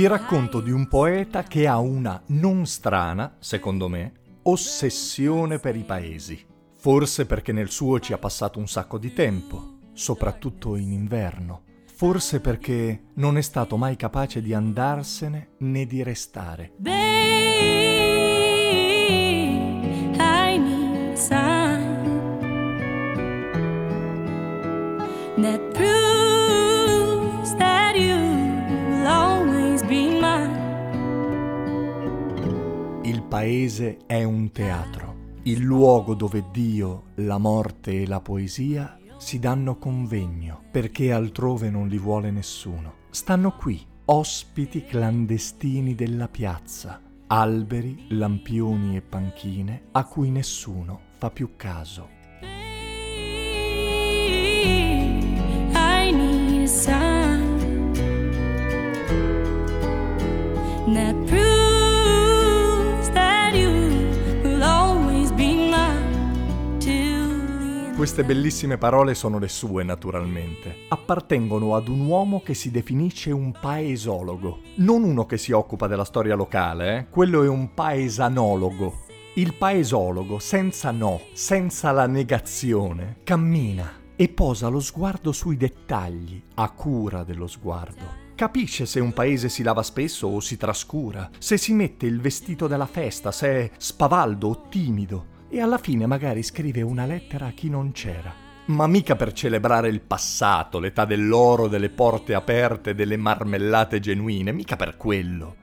Vi racconto di un poeta che ha una non strana, secondo me, ossessione per i paesi. Forse perché nel suo ci ha passato un sacco di tempo, soprattutto in inverno. Forse perché non è stato mai capace di andarsene né di restare. that paese è un teatro, il luogo dove Dio, la morte e la poesia si danno convegno, perché altrove non li vuole nessuno. Stanno qui, ospiti clandestini della piazza, alberi, lampioni e panchine a cui nessuno fa più caso. That Queste bellissime parole sono le sue, naturalmente. Appartengono ad un uomo che si definisce un paesologo. Non uno che si occupa della storia locale, eh? quello è un paesanologo. Il paesologo, senza no, senza la negazione, cammina e posa lo sguardo sui dettagli, a cura dello sguardo. Capisce se un paese si lava spesso o si trascura, se si mette il vestito della festa, se è spavaldo o timido, e alla fine magari scrive una lettera a chi non c'era. Ma mica per celebrare il passato, l'età dell'oro, delle porte aperte, delle marmellate genuine, mica per quello.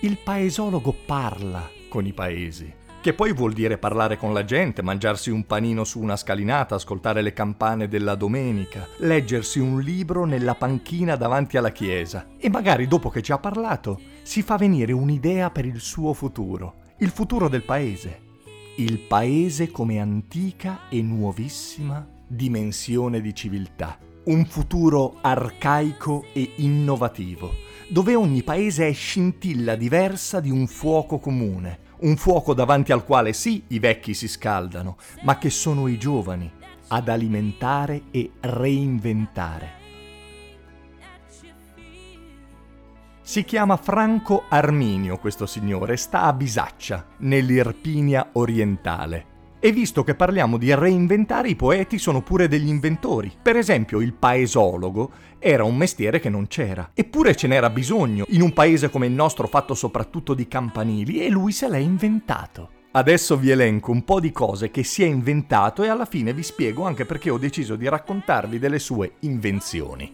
Il paesologo parla con i paesi, che poi vuol dire parlare con la gente, mangiarsi un panino su una scalinata, ascoltare le campane della domenica, leggersi un libro nella panchina davanti alla chiesa e magari dopo che ci ha parlato si fa venire un'idea per il suo futuro, il futuro del paese. Il paese come antica e nuovissima dimensione di civiltà. Un futuro arcaico e innovativo, dove ogni paese è scintilla diversa di un fuoco comune, un fuoco davanti al quale sì i vecchi si scaldano, ma che sono i giovani ad alimentare e reinventare. Si chiama Franco Arminio questo signore, sta a Bisaccia, nell'Irpinia orientale. E visto che parliamo di reinventare, i poeti sono pure degli inventori. Per esempio, il paesologo era un mestiere che non c'era. Eppure ce n'era bisogno in un paese come il nostro fatto soprattutto di campanili e lui se l'è inventato. Adesso vi elenco un po' di cose che si è inventato e alla fine vi spiego anche perché ho deciso di raccontarvi delle sue invenzioni.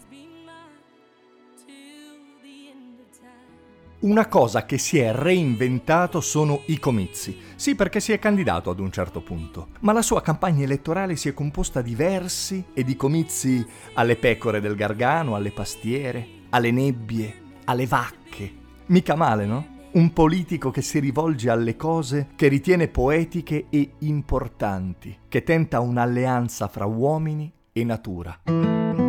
Una cosa che si è reinventato sono i comizi. Sì, perché si è candidato ad un certo punto. Ma la sua campagna elettorale si è composta di versi e di comizi alle pecore del Gargano, alle pastiere, alle nebbie, alle vacche. Mica male, no? Un politico che si rivolge alle cose che ritiene poetiche e importanti, che tenta un'alleanza fra uomini e natura.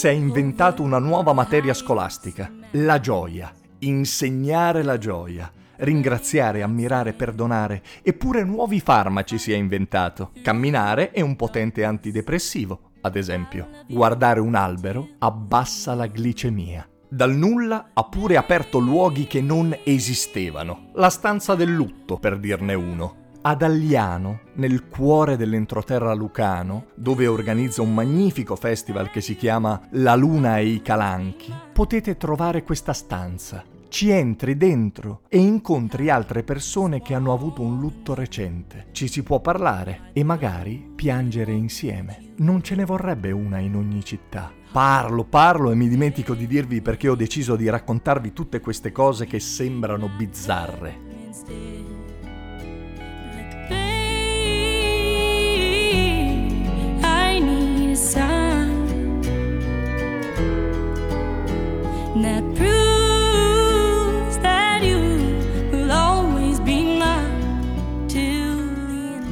Si è inventato una nuova materia scolastica, la gioia, insegnare la gioia, ringraziare, ammirare, perdonare, eppure nuovi farmaci si è inventato. Camminare è un potente antidepressivo, ad esempio. Guardare un albero abbassa la glicemia. Dal nulla ha pure aperto luoghi che non esistevano. La stanza del lutto, per dirne uno. Ad Agliano, nel cuore dell'entroterra lucano, dove organizza un magnifico festival che si chiama La Luna e i Calanchi, potete trovare questa stanza, ci entri dentro e incontri altre persone che hanno avuto un lutto recente. Ci si può parlare e magari piangere insieme. Non ce ne vorrebbe una in ogni città. Parlo, parlo e mi dimentico di dirvi perché ho deciso di raccontarvi tutte queste cose che sembrano bizzarre.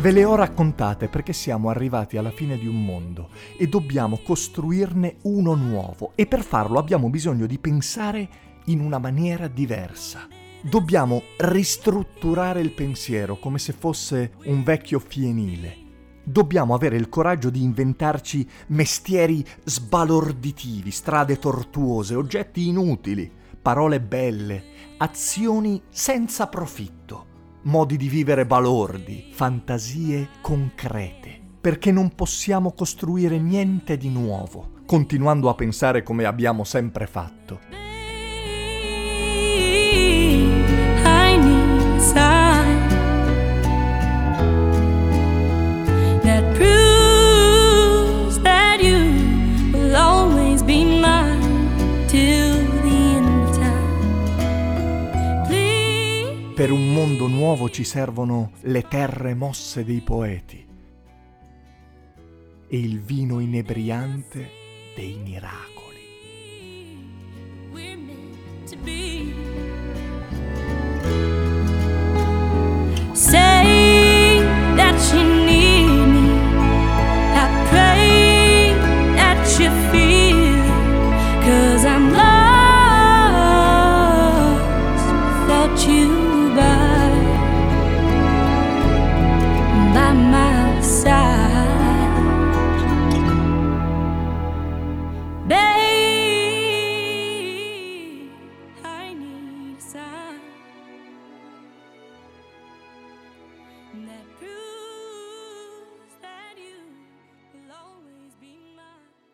Ve le ho raccontate perché siamo arrivati alla fine di un mondo e dobbiamo costruirne uno nuovo e per farlo abbiamo bisogno di pensare in una maniera diversa. Dobbiamo ristrutturare il pensiero come se fosse un vecchio fienile. Dobbiamo avere il coraggio di inventarci mestieri sbalorditivi, strade tortuose, oggetti inutili, parole belle, azioni senza profitto, modi di vivere balordi, fantasie concrete, perché non possiamo costruire niente di nuovo, continuando a pensare come abbiamo sempre fatto. Per un mondo nuovo ci servono le terre mosse dei poeti e il vino inebriante dei miracoli.